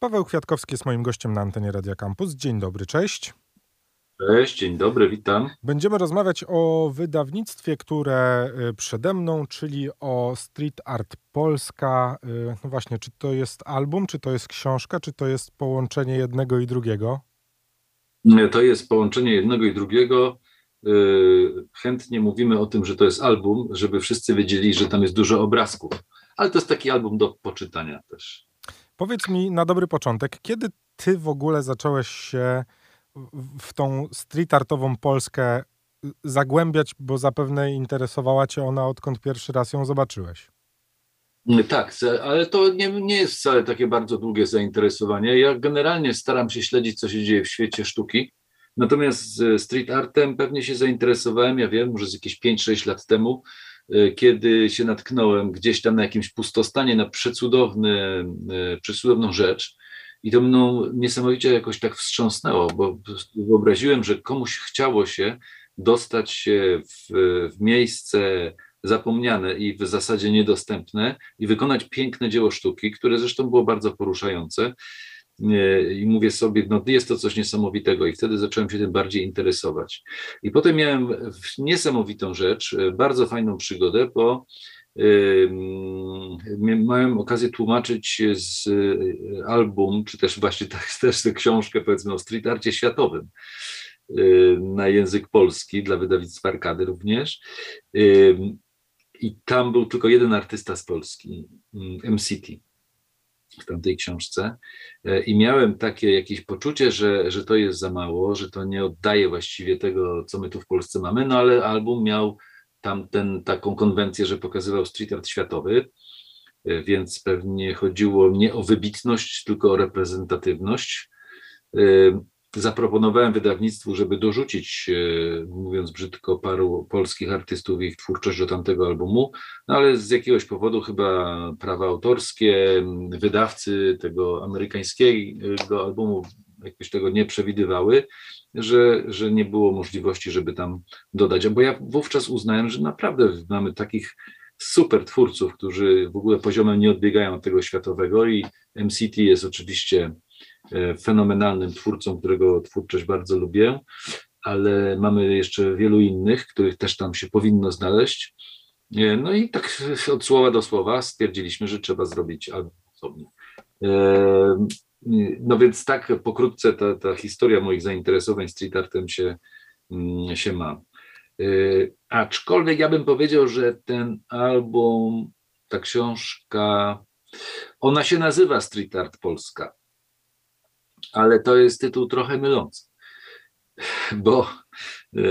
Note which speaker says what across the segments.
Speaker 1: Paweł Kwiatkowski jest moim gościem na antenie Radia Campus. Dzień dobry, cześć.
Speaker 2: Cześć, dzień dobry, witam.
Speaker 1: Będziemy rozmawiać o wydawnictwie, które y, przede mną, czyli o Street Art Polska. Y, no właśnie, czy to jest album, czy to jest książka, czy to jest połączenie jednego i drugiego?
Speaker 2: To jest połączenie jednego i drugiego. Y, chętnie mówimy o tym, że to jest album, żeby wszyscy wiedzieli, że tam jest dużo obrazków. Ale to jest taki album do poczytania też.
Speaker 1: Powiedz mi na dobry początek, kiedy ty w ogóle zacząłeś się w tą street artową Polskę zagłębiać, bo zapewne interesowała cię ona, odkąd pierwszy raz ją zobaczyłeś.
Speaker 2: Tak, ale to nie, nie jest wcale takie bardzo długie zainteresowanie. Ja generalnie staram się śledzić, co się dzieje w świecie sztuki. Natomiast street artem pewnie się zainteresowałem, ja wiem, może z jakieś 5-6 lat temu, e, kiedy się natknąłem gdzieś tam na jakimś pustostanie na przecudowny, e, przecudowną rzecz i to mną niesamowicie jakoś tak wstrząsnęło, bo wyobraziłem, że komuś chciało się dostać się w, w miejsce zapomniane i w zasadzie niedostępne i wykonać piękne dzieło sztuki, które zresztą było bardzo poruszające. I mówię sobie, no jest to coś niesamowitego, i wtedy zacząłem się tym bardziej interesować. I potem miałem niesamowitą rzecz, bardzo fajną przygodę, bo Miałem okazję tłumaczyć z album, czy też właśnie tak, też tę książkę, powiedzmy, o street arcie światowym na język polski dla wydawnictwa Arkady również. I tam był tylko jeden artysta z Polski, MCT w tamtej książce e, i miałem takie jakieś poczucie, że, że to jest za mało, że to nie oddaje właściwie tego, co my tu w Polsce mamy, no ale album miał tamten, taką konwencję, że pokazywał street art światowy, e, więc pewnie chodziło nie o wybitność, tylko o reprezentatywność. Zaproponowałem wydawnictwu, żeby dorzucić, e, mówiąc brzydko, paru polskich artystów i ich twórczość do tamtego albumu, no ale z jakiegoś powodu chyba prawa autorskie, wydawcy tego amerykańskiego albumu jakoś tego nie przewidywały, że, że nie było możliwości, żeby tam dodać. Bo ja wówczas uznałem, że naprawdę mamy takich super twórców, którzy w ogóle poziomem nie odbiegają od tego światowego i MCT jest oczywiście fenomenalnym twórcą, którego twórczość bardzo lubię, ale mamy jeszcze wielu innych, których też tam się powinno znaleźć. E, no i tak od słowa do słowa stwierdziliśmy, że trzeba zrobić album. E, no więc tak pokrótce ta, ta historia moich zainteresowań street artem się, mm, się ma. Aczkolwiek ja bym powiedział, że ten album, ta książka, ona się nazywa Street Art Polska, ale to jest tytuł trochę mylący, bo E,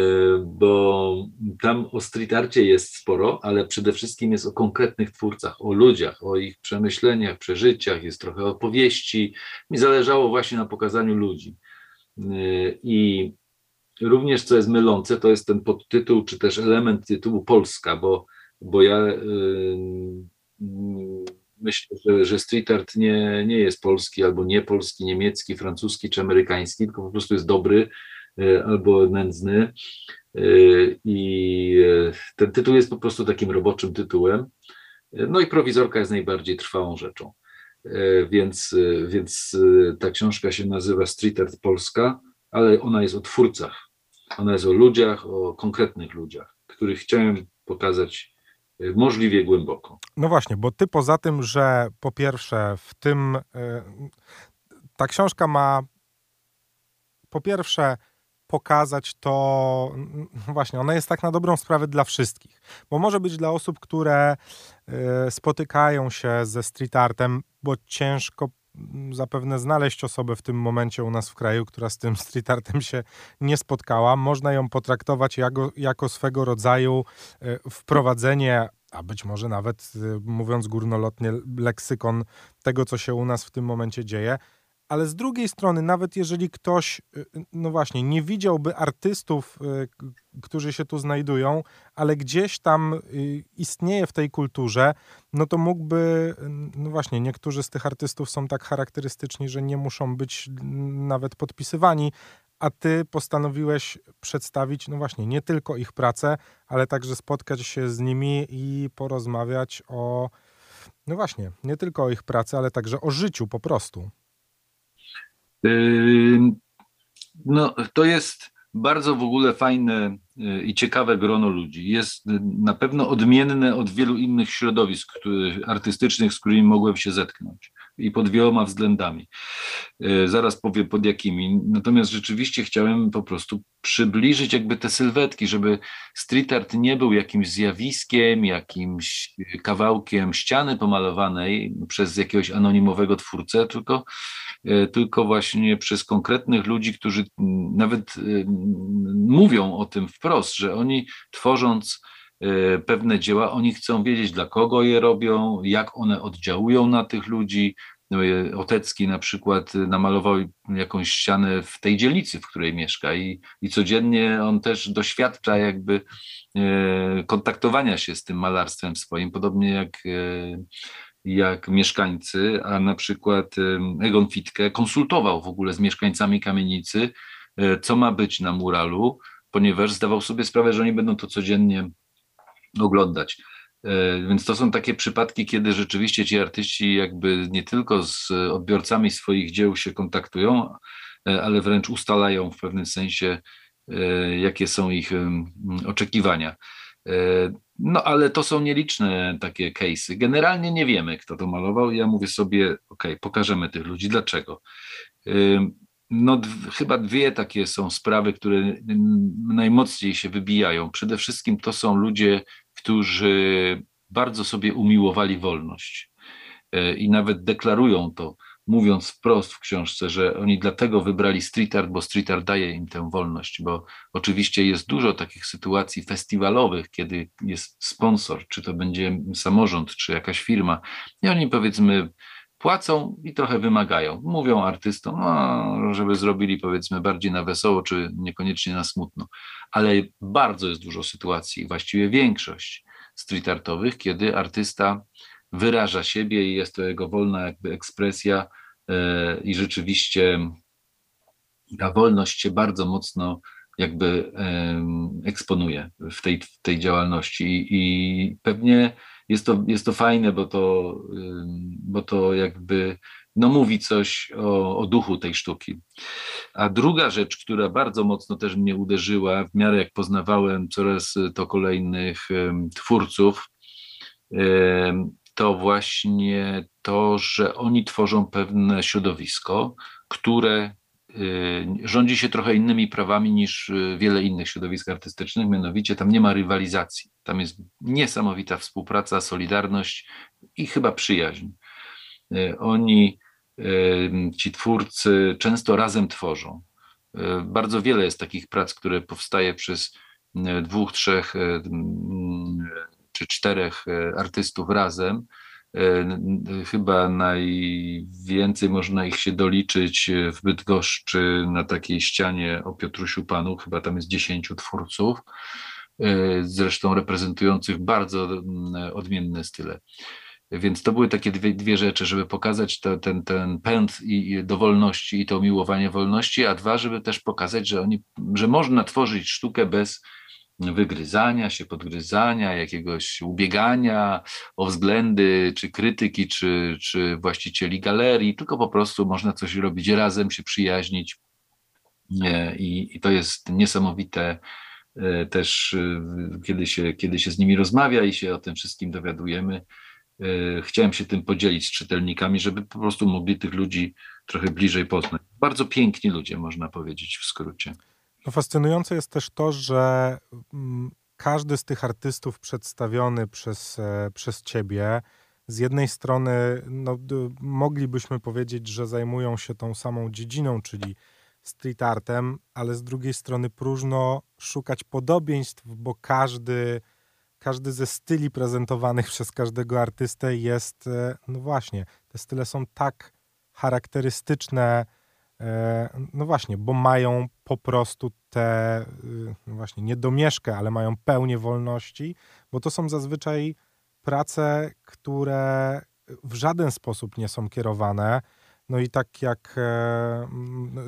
Speaker 2: bo tam o street jest sporo, ale przede wszystkim jest o konkretnych twórcach, o ludziach, o ich przemyśleniach, przeżyciach, jest trochę opowieści. Mi zależało właśnie na pokazaniu ludzi. E, I również, co jest mylące, to jest ten podtytuł, czy też element tytułu Polska, bo, bo ja e, myślę, że, że street art nie, nie jest polski, albo nie polski, niemiecki, francuski czy amerykański, tylko po prostu jest dobry, E, albo nędzny. E, I e, ten tytuł jest po prostu takim roboczym tytułem. No i prowizorka jest najbardziej trwałą rzeczą. Więc, więc ta książka się nazywa Street Art Polska, ale ona jest o twórcach. Ona jest o ludziach, o konkretnych ludziach, których chciałem pokazać możliwie głęboko.
Speaker 1: No właśnie, bo ty poza tym, że po pierwsze w tym ta książka ma po pierwsze pokazać to, no właśnie, ona jest tak na dobrą sprawę dla wszystkich. Bo może być dla osób, które y, spotykają się ze street artem, bo ciężko zapewne znaleźć osobę w tym momencie u nas w kraju, która z tym street artem się nie spotkała. Można ją potraktować jako, jako swego rodzaju y, wprowadzenie a być może nawet, y, mówiąc górnolotnie, leksykon tego, co się u nas w tym momencie dzieje ale z drugiej strony, nawet jeżeli ktoś, y, y, no właśnie, nie widziałby artystów, y, którzy się tu znajdują, ale gdzieś tam istnieje w tej kulturze, no to mógłby, no właśnie, niektórzy z tych artystów są tak charakterystyczni, że nie muszą być nawet podpisywani, a ty postanowiłeś przedstawić, no właśnie, nie tylko ich pracę, ale także spotkać się z nimi i porozmawiać o, no właśnie, nie tylko o ich pracy, ale także o życiu po prostu.
Speaker 2: No, to jest bardzo w ogóle fajne y, i ciekawe grono ludzi. Jest y, na pewno odmienne od wielu innych środowisk artystycznych, z którymi mogłem się zetknąć i pod wieloma względami. Y, zaraz powiem pod jakimi. Natomiast rzeczywiście chciałem po prostu przybliżyć jakby te sylwetki, żeby street art nie był jakimś zjawiskiem, jakimś kawałkiem ściany pomalowanej przez jakiegoś anonimowego twórcę, tylko tylko właśnie przez konkretnych ludzi, którzy nawet e, mówią o tym wprost, że oni tworząc e, pewne dzieła, oni chcą wiedzieć, dla kogo je robią, jak one oddziałują na tych ludzi. Otecki na przykład namalował jakąś ścianę w tej dzielnicy, w której mieszka i, i codziennie on też doświadcza jakby kontaktowania się z tym malarstwem swoim, podobnie jak jak mieszkańcy, a na przykład Egon Fitke konsultował w ogóle z mieszkańcami kamienicy, e, co ma być na muralu, ponieważ zdawał sobie sprawę, że oni będą to codziennie oglądać. E, więc to są takie przypadki, kiedy rzeczywiście ci artyści jakby nie tylko z odbiorcami swoich dzieł się kontaktują, e, ale wręcz ustalają w pewnym sensie, jakie są ich oczekiwania. No ale to są nieliczne takie case'y. Generalnie nie wiemy, kto to malował. Ja mówię sobie, ok, pokażemy tych ludzi. Dlaczego? No chyba dwie takie są sprawy, które najmocniej się wybijają. Przede wszystkim to są ludzie, którzy bardzo sobie umiłowali wolność e, i nawet deklarują to mówiąc wprost w książce, że oni dlatego wybrali street art, bo street art daje im tę wolność, bo oczywiście jest dużo takich sytuacji festiwalowych, kiedy jest sponsor, czy to będzie samorząd, czy jakaś firma i oni powiedzmy płacą i trochę wymagają. Mówią artystom, no, żeby zrobili powiedzmy bardziej na wesoło, czy niekoniecznie na smutno. Ale bardzo jest dużo sytuacji, właściwie większość street artowych, kiedy artysta wyraża siebie i jest to jego wolna jakby ekspresja e, i rzeczywiście ta wolność się bardzo mocno jakby eksponuje w tej, w tej działalności i pewnie jest to, jest to fajne, bo to, bo to jakby no mówi coś o, o duchu tej sztuki. A druga rzecz, która bardzo mocno też mnie uderzyła, w miarę jak poznawałem coraz to kolejnych twórców, to właśnie to, że oni tworzą pewne środowisko, które y, rządzi się trochę innymi prawami niż y, wiele innych środowisk artystycznych, mianowicie tam nie ma rywalizacji. Tam jest niesamowita współpraca, solidarność i chyba przyjaźń. Y, oni, ci twórcy, często razem tworzą. Bardzo wiele jest takich prac, które powstaje przez dwóch, trzech czy czterech e, artystów razem. E, chyba najwięcej można ich się doliczyć w Bydgoszczy na takiej ścianie o Piotrusiu Panu, chyba tam jest dziesięciu twórców, e, zresztą reprezentujących bardzo odmienne style. Więc to były takie dwie, dwie rzeczy, żeby pokazać to, ten, ten pęd i, do wolności i to miłowanie wolności, a dwa, żeby też pokazać, że, oni, że można tworzyć sztukę bez wygryzania się, podgryzania, jakiegoś ubiegania o względy, czy krytyki, czy, czy właścicieli galerii, tylko po prostu można coś robić razem, się przyjaźnić. I, i to jest niesamowite e, też, e, kiedy się, kiedy się z nimi rozmawia i się o tym wszystkim dowiadujemy. E, chciałem się tym podzielić z czytelnikami, żeby po prostu mogli tych ludzi trochę bliżej poznać. Bardzo piękni ludzie, można powiedzieć w skrócie.
Speaker 1: No fascynujące jest też to, że mm, każdy z tych artystów przedstawiony przez, e, przez ciebie, z jednej strony no, moglibyśmy powiedzieć, że zajmują się tą samą dziedziną, czyli street artem, ale z drugiej strony próżno szukać podobieństw, bo każdy, każdy ze styli prezentowanych przez każdego artystę jest, e, no właśnie, te style są tak charakterystyczne, no właśnie, bo mają po prostu te, no właśnie, nie domieszkę, ale mają pełnię wolności, bo to są zazwyczaj prace, które w żaden sposób nie są kierowane. No i tak jak, e,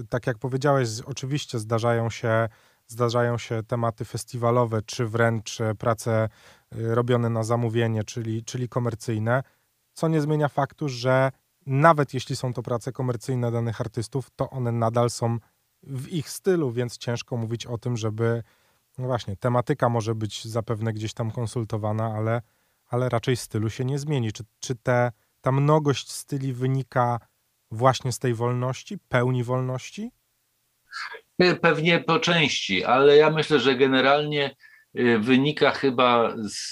Speaker 1: tak jak powiedziałeś, oczywiście zdarzają się, zdarzają się tematy festiwalowe, czy wręcz prace y, robione na zamówienie, czyli, czyli komercyjne, co nie zmienia faktu, że nawet jeśli są to prace komercyjne danych artystów, to one nadal są w ich stylu, więc ciężko mówić o tym, żeby no właśnie, tematyka może być zapewne gdzieś tam konsultowana, ale, ale raczej stylu się nie zmieni. Czy, czy te, ta mnogość styli wynika właśnie z tej wolności, pełni wolności?
Speaker 2: Pewnie po części, ale ja myślę, że generalnie wynika chyba z,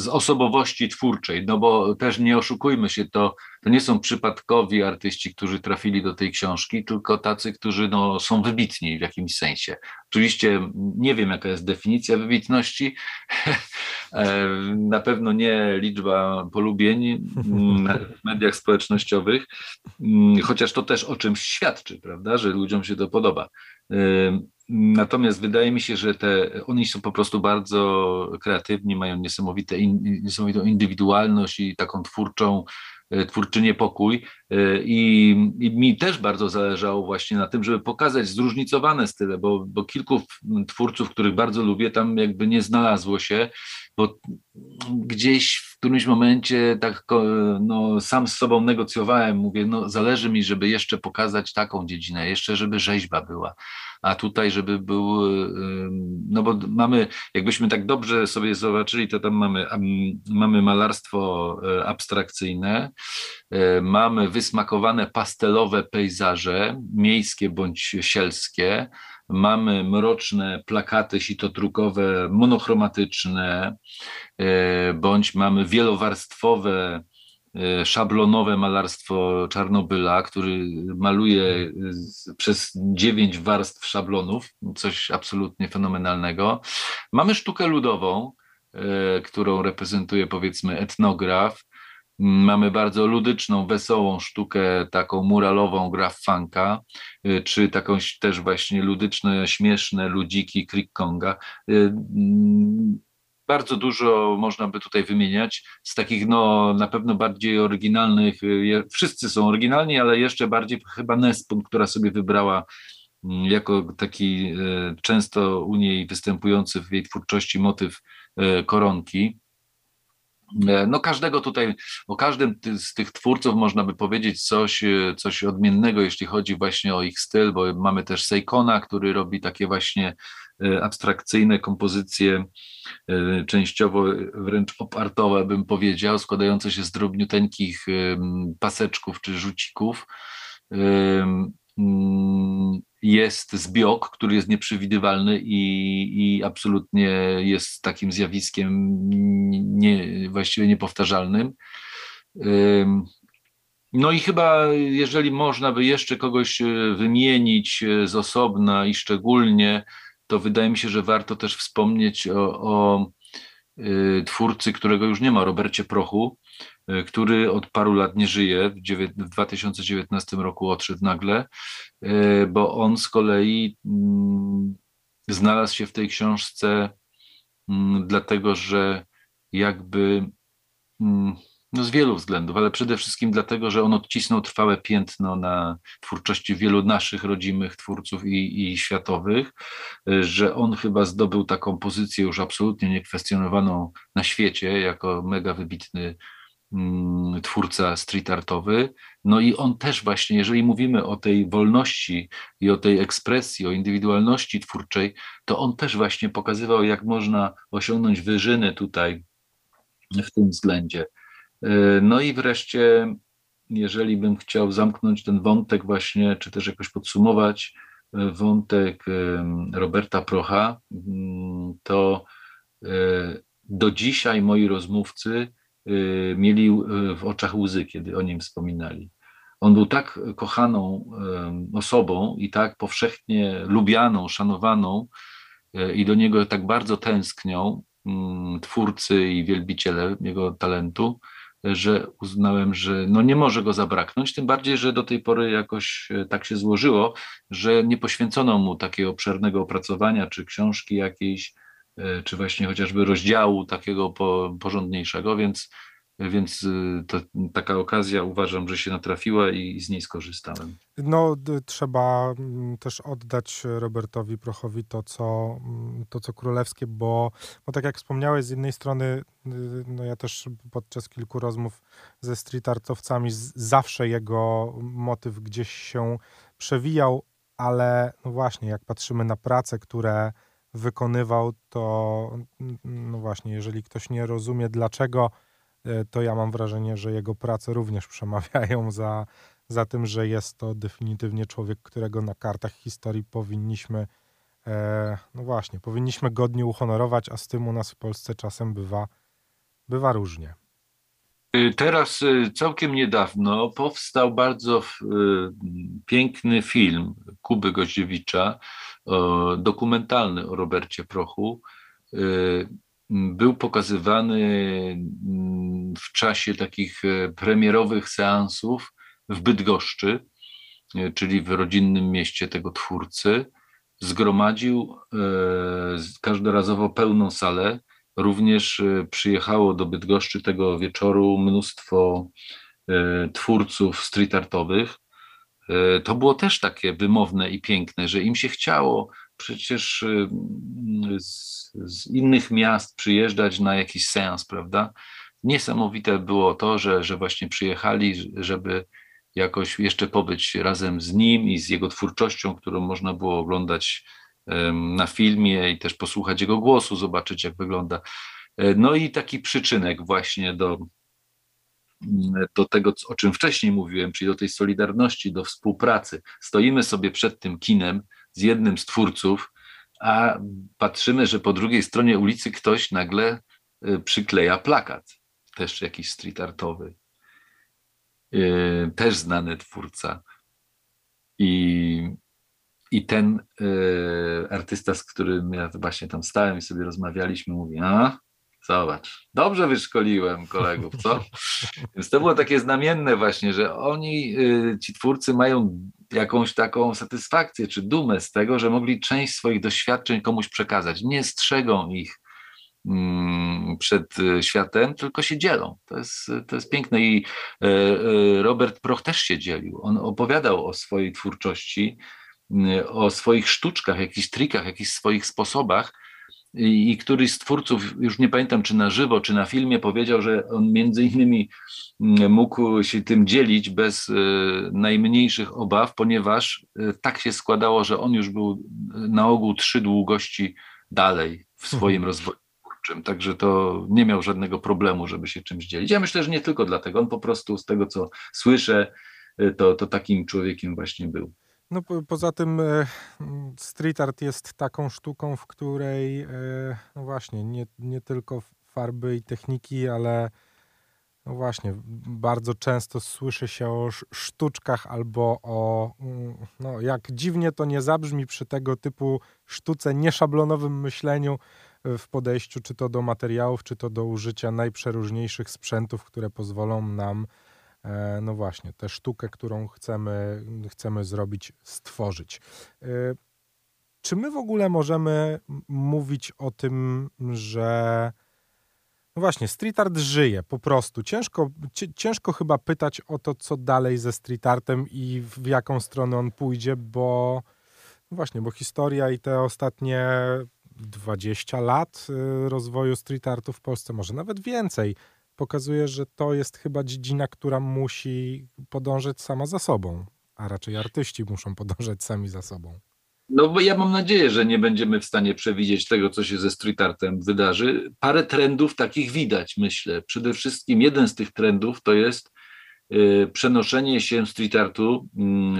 Speaker 2: z, osobowości twórczej, no bo też nie oszukujmy się, to, to nie są przypadkowi artyści, którzy trafili do tej książki, tylko tacy, którzy no, są wybitni w jakimś sensie. Oczywiście nie wiem, jaka jest definicja wybitności, e, na pewno nie liczba polubień w mediach społecznościowych, mm, chociaż to też o czymś świadczy, prawda, że ludziom się to podoba. Natomiast wydaje mi się, że te, oni są po prostu bardzo kreatywni, mają niesamowite, niesamowitą indywidualność i taką twórczą, e, twórczy niepokój. E, I, I, mi też bardzo zależało właśnie na tym, żeby pokazać zróżnicowane style, bo, bo kilku twórców, których bardzo lubię, tam jakby nie znalazło się, bo gdzieś w którymś momencie tak no, sam z sobą negocjowałem, mówię, no zależy mi, żeby jeszcze pokazać taką dziedzinę, jeszcze żeby rzeźba była a tutaj, żeby był, no bo mamy, jakbyśmy tak dobrze sobie zobaczyli, to tam mamy, mamy malarstwo e, abstrakcyjne, e, mamy wysmakowane pastelowe pejzaże, miejskie bądź sielskie, mamy mroczne plakaty sitotrukowe, monochromatyczne, bądź mamy wielowarstwowe szablonowe malarstwo Czarnobyla, który maluje przez dziewięć warstw szablonów, coś absolutnie fenomenalnego. Mamy sztukę ludową, e, którą reprezentuje powiedzmy etnograf. Mamy bardzo ludyczną, wesołą sztukę, taką muralową graf funka, e, czy taką też właśnie ludyczne, śmieszne ludziki Krieg Konga bardzo dużo można by tutaj wymieniać. Z takich no, na pewno bardziej oryginalnych, y, wszyscy są oryginalni, ale jeszcze bardziej chyba Nespun, która sobie wybrała mm, jako taki y, często u niej występujący w jej twórczości motyw y, koronki. E, no każdego tutaj, o każdym z tych twórców można by powiedzieć coś, coś odmiennego, jeśli chodzi właśnie o ich styl, bo mamy też Seikona, który robi takie właśnie abstrakcyjne kompozycje E, częściowo wręcz opartowe, bym powiedział, składające się z drobniuteńkich paseczków czy rzucików. Mm, jest zbiok, który jest nieprzewidywalny i, i absolutnie jest takim zjawiskiem nie, właściwie niepowtarzalnym. No i chyba, jeżeli można by jeszcze kogoś wymienić z osobna i szczególnie, to wydaje mi się, że warto też wspomnieć o, o y, twórcy, którego już nie ma, Robercie Prochu, y, który od paru lat nie żyje, w, w 2019 roku odszedł nagle, y, bo on z kolei mm, znalazł się w tej książce mm, dlatego, że jakby mm, no z wielu względów, ale przede wszystkim dlatego, że on odcisnął trwałe piętno na twórczości wielu naszych rodzimych twórców i, i światowych, że on chyba zdobył taką pozycję już absolutnie niekwestionowaną na świecie, jako mega wybitny mm, twórca street artowy. No i on też właśnie, jeżeli mówimy o tej wolności i o tej ekspresji, o indywidualności twórczej, to on też właśnie pokazywał, jak można osiągnąć wyżyny tutaj w tym względzie. E, no i wreszcie, jeżeli bym chciał zamknąć ten wątek właśnie, czy też jakoś podsumować e, wątek Roberta Procha, mm, to do dzisiaj moi rozmówcy mieli w oczach łzy, kiedy o nim wspominali. On był tak kochaną osobą i tak powszechnie lubianą, szanowaną i do niego tak bardzo tęsknią mm, twórcy i wielbiciele jego talentu, że uznałem, że no nie może go zabraknąć, tym bardziej, że do tej pory jakoś e, tak się złożyło, że nie poświęcono mu takiego obszernego opracowania, czy książki jakiejś, e, czy właśnie chociażby rozdziału takiego porządniejszego, więc więc y, to, taka okazja uważam, że się natrafiła i z niej skorzystałem.
Speaker 1: No, trzeba mm, też oddać Robertowi Prochowi to, co, mm, to, co królewskie, bo, bo tak jak wspomniałeś, z jednej strony, y, no ja też podczas kilku rozmów ze street artowcami zawsze jego motyw gdzieś się przewijał, ale no właśnie, jak patrzymy na prace, które wykonywał, to no właśnie, jeżeli ktoś nie rozumie dlaczego, to ja mam wrażenie, że jego prace również przemawiają za, za tym, że jest to definitywnie człowiek, którego na kartach historii powinniśmy, e, no właśnie, powinniśmy godnie uhonorować, a z tym u nas w Polsce czasem bywa, bywa różnie.
Speaker 2: Y, teraz y, całkiem niedawno powstał bardzo y, piękny film Kuby Goździewicza, dokumentalny o Robercie Prochu. Był pokazywany mm, w czasie takich premierowych seansów w Bydgoszczy, czyli w rodzinnym mieście tego twórcy. Zgromadził każdorazowo pełną salę Również e, przyjechało do Bydgoszczy tego wieczoru mnóstwo e, twórców street artowych. E, to było też takie wymowne i piękne, że im się chciało przecież z, z innych miast przyjeżdżać na jakiś seans, prawda? Niesamowite było to, że, że właśnie przyjechali, żeby jakoś jeszcze pobyć razem z nim i z jego twórczością, którą można było oglądać na filmie i też posłuchać jego głosu, zobaczyć jak wygląda. E, no i taki przyczynek właśnie do, mm, do tego, o czym wcześniej mówiłem, czyli do tej solidarności, do współpracy. Stoimy sobie przed tym kinem z jednym z twórców, a patrzymy, że po drugiej stronie ulicy ktoś nagle e, przykleja plakat, też jakiś street artowy, e, też znany twórca. I i ten y, artysta, z którym ja właśnie tam stałem i sobie rozmawialiśmy, mówi, a zobacz, dobrze wyszkoliłem kolegów, co? Więc to było takie znamienne właśnie, że oni, y, ci twórcy mają jakąś taką satysfakcję czy dumę z tego, że mogli część swoich doświadczeń komuś przekazać. Nie strzegą ich mm, przed y, światem, tylko się dzielą. To jest, to jest piękne i Robert Proch też się dzielił. On opowiadał o swojej twórczości, Y, o swoich sztuczkach, jakichś trikach, jakichś swoich sposobach. I, I któryś z twórców, już nie pamiętam czy na żywo, czy na filmie, powiedział, że on między innymi mm, mógł się tym dzielić bez y, najmniejszych obaw, ponieważ y, tak się składało, że on już był na ogół trzy długości dalej w swoim mhm. rozwoju także to nie miał żadnego problemu, żeby się czymś dzielić. Ja myślę, że nie tylko dlatego, on po prostu z tego, co słyszę, to, to takim człowiekiem właśnie był.
Speaker 1: No po, poza tym e, street art jest taką sztuką, w której e, no właśnie nie, nie tylko farby i techniki, ale no właśnie bardzo często słyszy się o sztuczkach albo o mm, no jak dziwnie to nie zabrzmi przy tego typu sztuce nieszablonowym myśleniu w podejściu czy to do materiałów, czy to do użycia najprzeróżniejszych sprzętów, które pozwolą nam no właśnie, tę sztukę, którą chcemy, chcemy zrobić, stworzyć. E, czy my w ogóle możemy mówić o tym, że no właśnie, street art żyje po prostu. Ciężko, ciężko chyba pytać o to, co dalej ze street artem i w jaką stronę on pójdzie, bo no właśnie, bo historia i te ostatnie 20 lat y, rozwoju street artu w Polsce, może nawet więcej, pokazuje, że to jest chyba dziedzina, która musi podążać sama za sobą, a raczej artyści muszą podążać sami za sobą.
Speaker 2: No bo ja mam nadzieję, że nie będziemy w stanie przewidzieć tego, co się ze street artem wydarzy. Parę trendów takich widać, myślę. Przede wszystkim jeden z tych trendów to jest y, przenoszenie się street artu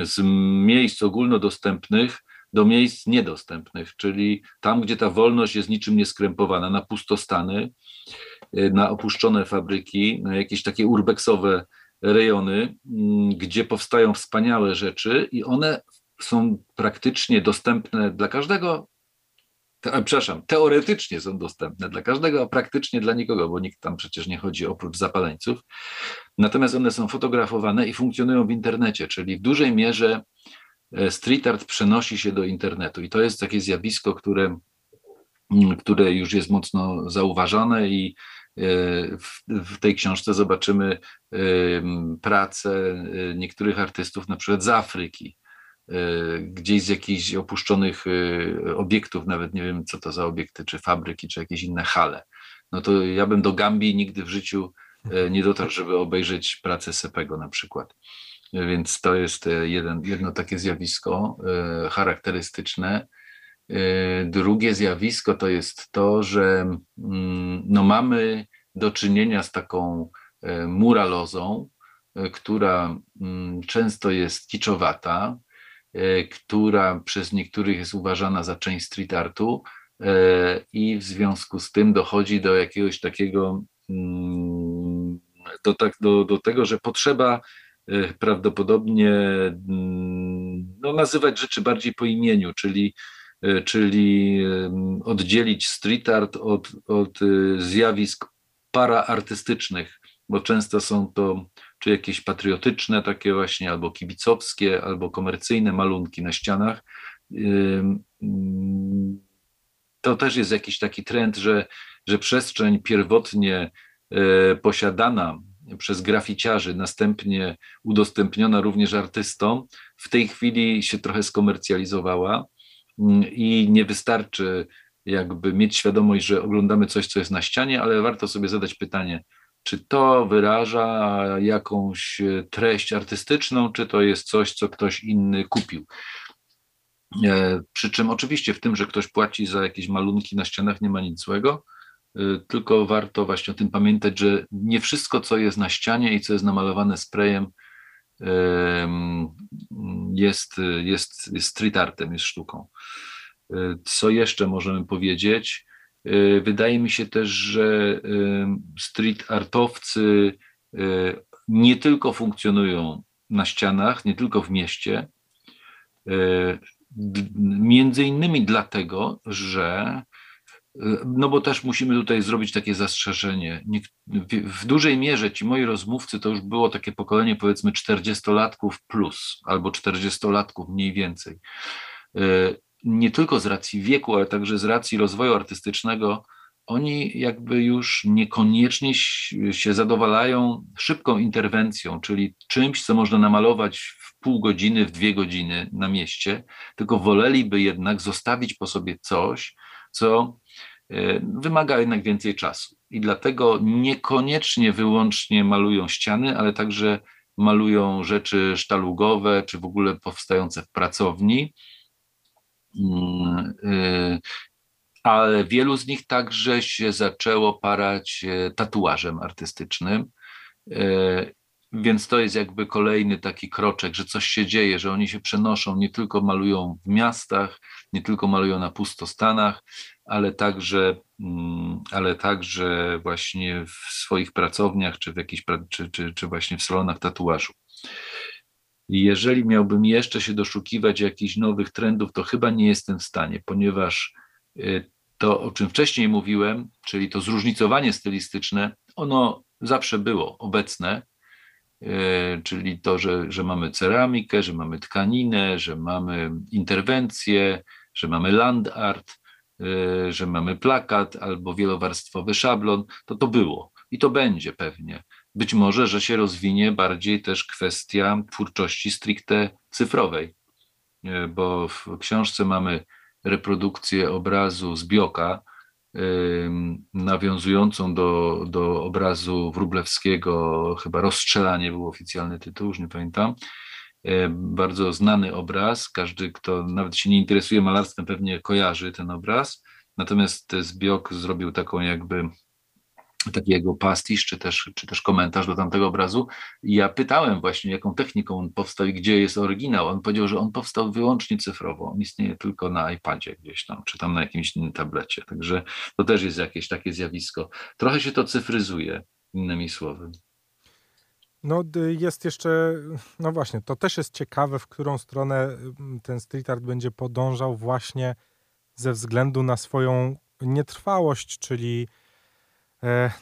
Speaker 2: y, z miejsc ogólnodostępnych do miejsc niedostępnych, czyli tam, gdzie ta wolność jest niczym nieskrępowana, na pustostany, na opuszczone fabryki, na jakieś takie urbexowe rejony, mm, gdzie powstają wspaniałe rzeczy i one są praktycznie dostępne dla każdego. Przepraszam, teoretycznie są dostępne dla każdego, a praktycznie dla nikogo, bo nikt tam przecież nie chodzi oprócz zapaleńców. Natomiast one są fotografowane i funkcjonują w internecie, czyli w dużej mierze e, street art przenosi się do internetu. I to jest takie zjawisko, które, mm, które już jest mocno zauważone i w, w tej książce zobaczymy pracę niektórych artystów, na przykład z Afryki, gdzieś z jakichś opuszczonych obiektów, nawet nie wiem co to za obiekty, czy fabryki, czy jakieś inne hale. No to ja bym do Gambii nigdy w życiu nie dotarł, żeby obejrzeć pracę Sepego na przykład. Więc to jest jeden, jedno takie zjawisko charakterystyczne. E, drugie zjawisko to jest to, że mm, no mamy do czynienia z taką e, muralozą, e, która mm, często jest kiczowata, która przez niektórych jest uważana za część street artu i w związku z tym dochodzi do jakiegoś takiego, mm, do, tak, do, do tego, że potrzeba prawdopodobnie no, nazywać rzeczy bardziej po imieniu, czyli czyli oddzielić street art od, od e, zjawisk paraartystycznych, bo często są to czy jakieś patriotyczne, takie właśnie, albo kibicowskie, albo komercyjne malunki na ścianach. To też jest jakiś taki trend, że, że przestrzeń pierwotnie e, posiadana przez graficiarzy, następnie udostępniona również artystom, w tej chwili się trochę skomercjalizowała i nie wystarczy jakby mieć świadomość, że oglądamy coś, co jest na ścianie, ale warto sobie zadać pytanie, czy to wyraża jakąś e, treść artystyczną, czy to jest coś, co ktoś inny kupił. E, przy czym oczywiście w tym, że ktoś płaci za jakieś malunki na ścianach, nie ma nic złego, e, tylko warto właśnie o tym pamiętać, że nie wszystko, co jest na ścianie i co jest namalowane sprayem, jest, jest, jest street artem, jest sztuką. E, co jeszcze możemy powiedzieć? E, wydaje mi się też, że street artowcy e, nie tylko funkcjonują na ścianach, nie tylko w mieście, między innymi dlatego, że no bo też musimy tutaj zrobić takie zastrzeżenie. W dużej mierze ci moi rozmówcy to już było takie pokolenie powiedzmy 40-latków plus albo 40-latków mniej więcej. Nie tylko z racji wieku, ale także z racji rozwoju artystycznego, oni jakby już niekoniecznie się zadowalają szybką interwencją, czyli czymś, co można namalować w pół godziny, w dwie godziny na mieście, tylko woleliby jednak zostawić po sobie coś, co e, wymaga jednak więcej czasu. I dlatego niekoniecznie wyłącznie malują ściany, ale także malują rzeczy sztalugowe, czy w ogóle powstające w pracowni. Mm, e, ale wielu z nich także się zaczęło parać e, tatuażem artystycznym. Więc to jest jakby kolejny taki kroczek, że coś się dzieje, że oni się przenoszą, nie tylko malują w miastach, nie tylko malują na pustostanach, ale także, mm, ale także właśnie w swoich pracowniach, czy w jakichś, czy, czy, czy właśnie w salonach tatuażu. Jeżeli miałbym jeszcze się doszukiwać jakichś nowych trendów, to chyba nie jestem w stanie, ponieważ y, to, o czym wcześniej mówiłem, czyli to zróżnicowanie stylistyczne, ono zawsze było obecne, E, czyli to, że, że mamy ceramikę, że mamy tkaninę, że mamy interwencję, że mamy land art, e, że mamy plakat albo wielowarstwowy szablon, to to było i to będzie pewnie. Być może, że się rozwinie bardziej też kwestia twórczości stricte cyfrowej, e, bo w książce mamy reprodukcję obrazu z Bioka, nawiązującą do, do obrazu Wróblewskiego, chyba Rozstrzelanie był oficjalny tytuł, już nie pamiętam. Bardzo znany obraz, każdy, kto nawet się nie interesuje malarstwem, pewnie kojarzy ten obraz. Natomiast Zbiok zrobił taką jakby taki jego pastisz, czy też, czy też komentarz do tamtego obrazu. I ja pytałem właśnie, jaką techniką on powstał i gdzie jest oryginał. On powiedział, że on powstał wyłącznie cyfrowo. On istnieje tylko na iPadzie gdzieś tam, czy tam na jakimś innym tablecie. Także to też jest jakieś takie zjawisko. Trochę się to cyfryzuje, innymi słowy.
Speaker 1: No, jest jeszcze, no właśnie, to też jest ciekawe, w którą stronę ten street art będzie podążał właśnie ze względu na swoją nietrwałość, czyli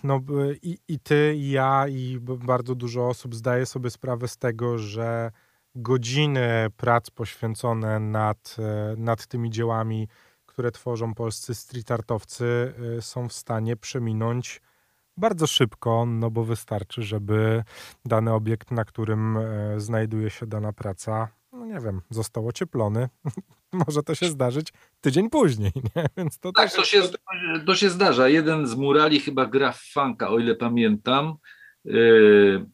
Speaker 1: no i, i ty, i ja, i bardzo dużo osób zdaje sobie sprawę z tego, że godziny prac poświęcone nad, e, nad tymi dziełami, które tworzą polscy street artowcy, e, są w stanie przeminąć bardzo szybko, no bo wystarczy, żeby dany obiekt, na którym e, znajduje się dana praca, no nie wiem, został ocieplony. Może to się zdarzyć tydzień później, nie?
Speaker 2: Więc to tak, też... to, się, to się zdarza. Jeden z murali chyba gra w funka, o ile pamiętam, e,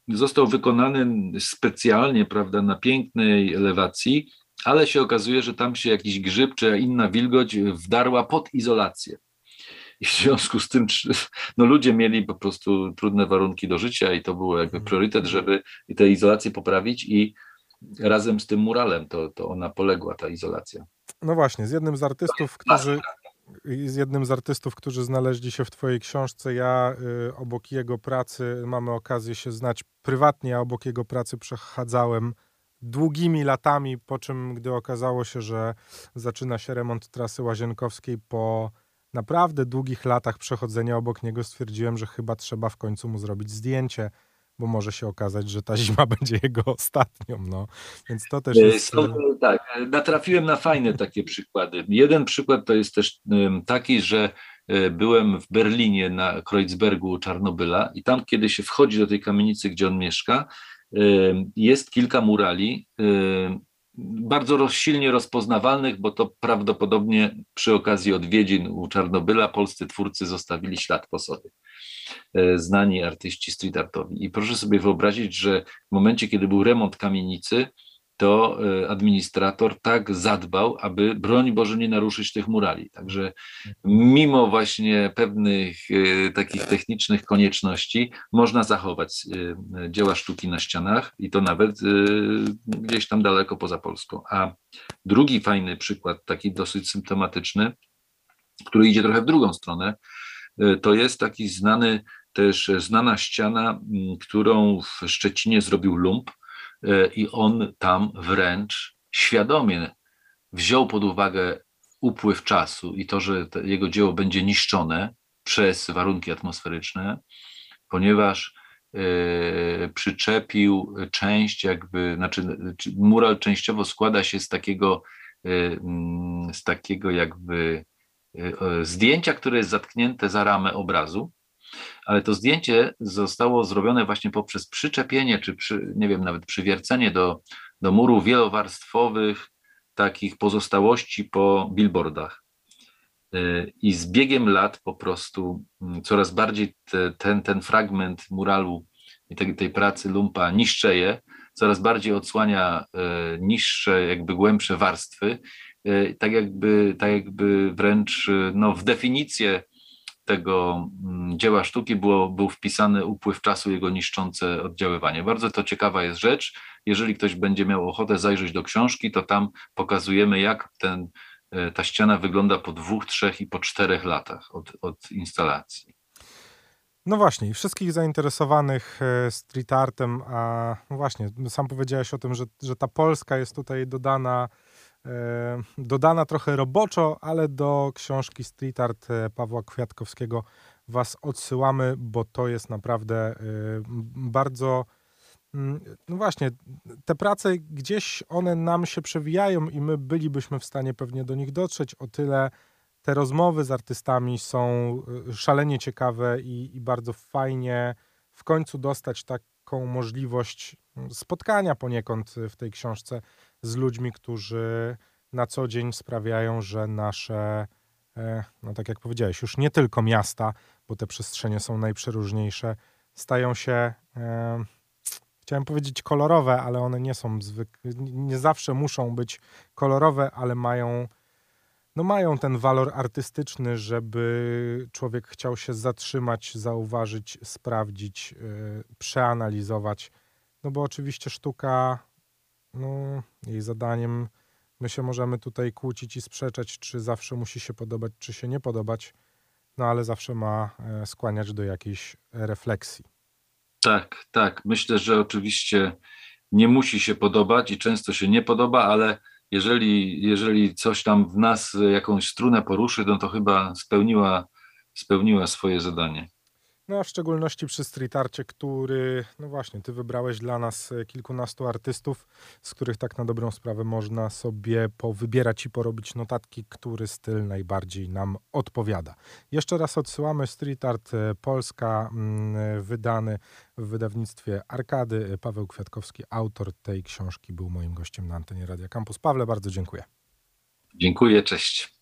Speaker 2: został wykonany specjalnie, prawda, na pięknej elewacji, ale się okazuje, że tam się jakiś grzyb czy inna wilgoć wdarła pod izolację. I w związku z tym no, ludzie mieli po prostu trudne warunki do życia i to było jakby priorytet, żeby tę izolację poprawić i razem z tym muralem to, to ona poległa, ta izolacja.
Speaker 1: No właśnie, z jednym z artystów, którzy z jednym z artystów, którzy znaleźli się w Twojej książce. Ja y, obok jego pracy mamy okazję się znać prywatnie, a obok jego pracy przechadzałem długimi latami, po czym, gdy okazało się, że zaczyna się remont trasy łazienkowskiej po naprawdę długich latach przechodzenia obok niego stwierdziłem, że chyba trzeba w końcu mu zrobić zdjęcie, bo może się okazać, że ta zima będzie jego ostatnią. No. Więc to też e, jest... Są,
Speaker 2: tak, natrafiłem na fajne takie przykłady. Jeden przykład to jest też taki, że e, byłem w Berlinie na Kreuzbergu Czarnobyla i tam, kiedy się wchodzi do tej kamienicy, gdzie on mieszka, jest kilka murali bardzo silnie rozpoznawalnych, bo to prawdopodobnie przy okazji odwiedzin u Czarnobyla polscy twórcy zostawili ślad po sobie. E, znani artyści street artowi. I proszę sobie wyobrazić, że w momencie, kiedy był remont kamienicy, to e, administrator tak zadbał, aby broń Boże nie naruszyć tych murali. Także mimo właśnie pewnych e, takich technicznych konieczności można zachować dzieła sztuki na ścianach i to nawet gdzieś tam daleko poza Polską. A drugi fajny przykład, taki dosyć symptomatyczny, który idzie trochę w drugą stronę, to jest taki znany też znana ściana, którą w Szczecinie zrobił Lump, E, i on tam wręcz świadomie wziął pod uwagę upływ czasu i to, że jego dzieło będzie niszczone przez warunki atmosferyczne, ponieważ e, przyczepił część jakby, znaczy mural częściowo składa się z takiego, e, mm, z takiego jakby zdjęcia, które jest zatknięte za ramę obrazu ale to zdjęcie zostało zrobione właśnie poprzez przyczepienie, czy przy, nie wiem, nawet przywiercenie do, do murów wielowarstwowych, takich pozostałości po billboardach. Y, I z biegiem lat po prostu mm, coraz bardziej te, ten, ten fragment muralu i tej, tej pracy lumpa niszczeje, coraz bardziej odsłania y, niższe, jakby głębsze warstwy, y, tak jakby, tak jakby wręcz no, w definicję tego mm, dzieła sztuki było, był wpisany upływ czasu, jego niszczące oddziaływanie. Bardzo to ciekawa jest rzecz. Jeżeli ktoś będzie miał ochotę zajrzeć do książki, to tam pokazujemy, jak ten, e, ta ściana wygląda po dwóch, trzech i po czterech latach od, od instalacji.
Speaker 1: No właśnie, wszystkich zainteresowanych e, street artem, a no właśnie, sam powiedziałeś o tym, że, że ta Polska jest tutaj dodana dodana trochę roboczo, ale do książki Street Art e, Pawła Kwiatkowskiego Was odsyłamy, bo to jest naprawdę e, bardzo. Mm, no właśnie, te prace gdzieś one nam się przewijają i my bylibyśmy w stanie pewnie do nich dotrzeć. O tyle te rozmowy z artystami są szalenie ciekawe i, i bardzo fajnie w końcu dostać taką możliwość mm, spotkania poniekąd w tej książce z ludźmi, którzy na co dzień sprawiają, że nasze, e, no tak jak powiedziałeś, już nie tylko miasta, bo te przestrzenie są najprzeróżniejsze, stają się, e, chciałem powiedzieć kolorowe, ale one nie są zwykle, nie zawsze muszą być kolorowe, ale mają, no mają ten walor artystyczny, żeby człowiek chciał się zatrzymać, zauważyć, sprawdzić, e, przeanalizować. No bo oczywiście sztuka no, jej zadaniem, my się możemy tutaj kłócić i sprzeczać, czy zawsze musi się podobać, czy się nie podobać, no ale zawsze ma e, skłaniać do jakiejś refleksji.
Speaker 2: Tak, tak. Myślę, że oczywiście nie musi się podobać i często się nie podoba, ale jeżeli, jeżeli coś tam w nas jakąś strunę poruszy, no to chyba spełniła, spełniła swoje zadanie.
Speaker 1: No w szczególności przy street arcie, który, no właśnie, ty wybrałeś dla nas e, kilkunastu artystów, z których tak na dobrą sprawę można sobie powybierać i porobić notatki, który styl najbardziej nam odpowiada. Jeszcze raz odsyłamy Street Art e, Polska, mm, wydany w wydawnictwie Arkady. Paweł Kwiatkowski, autor tej książki, był moim gościem na antenie Radia Campus. Pawle, bardzo dziękuję.
Speaker 2: Dziękuję, cześć.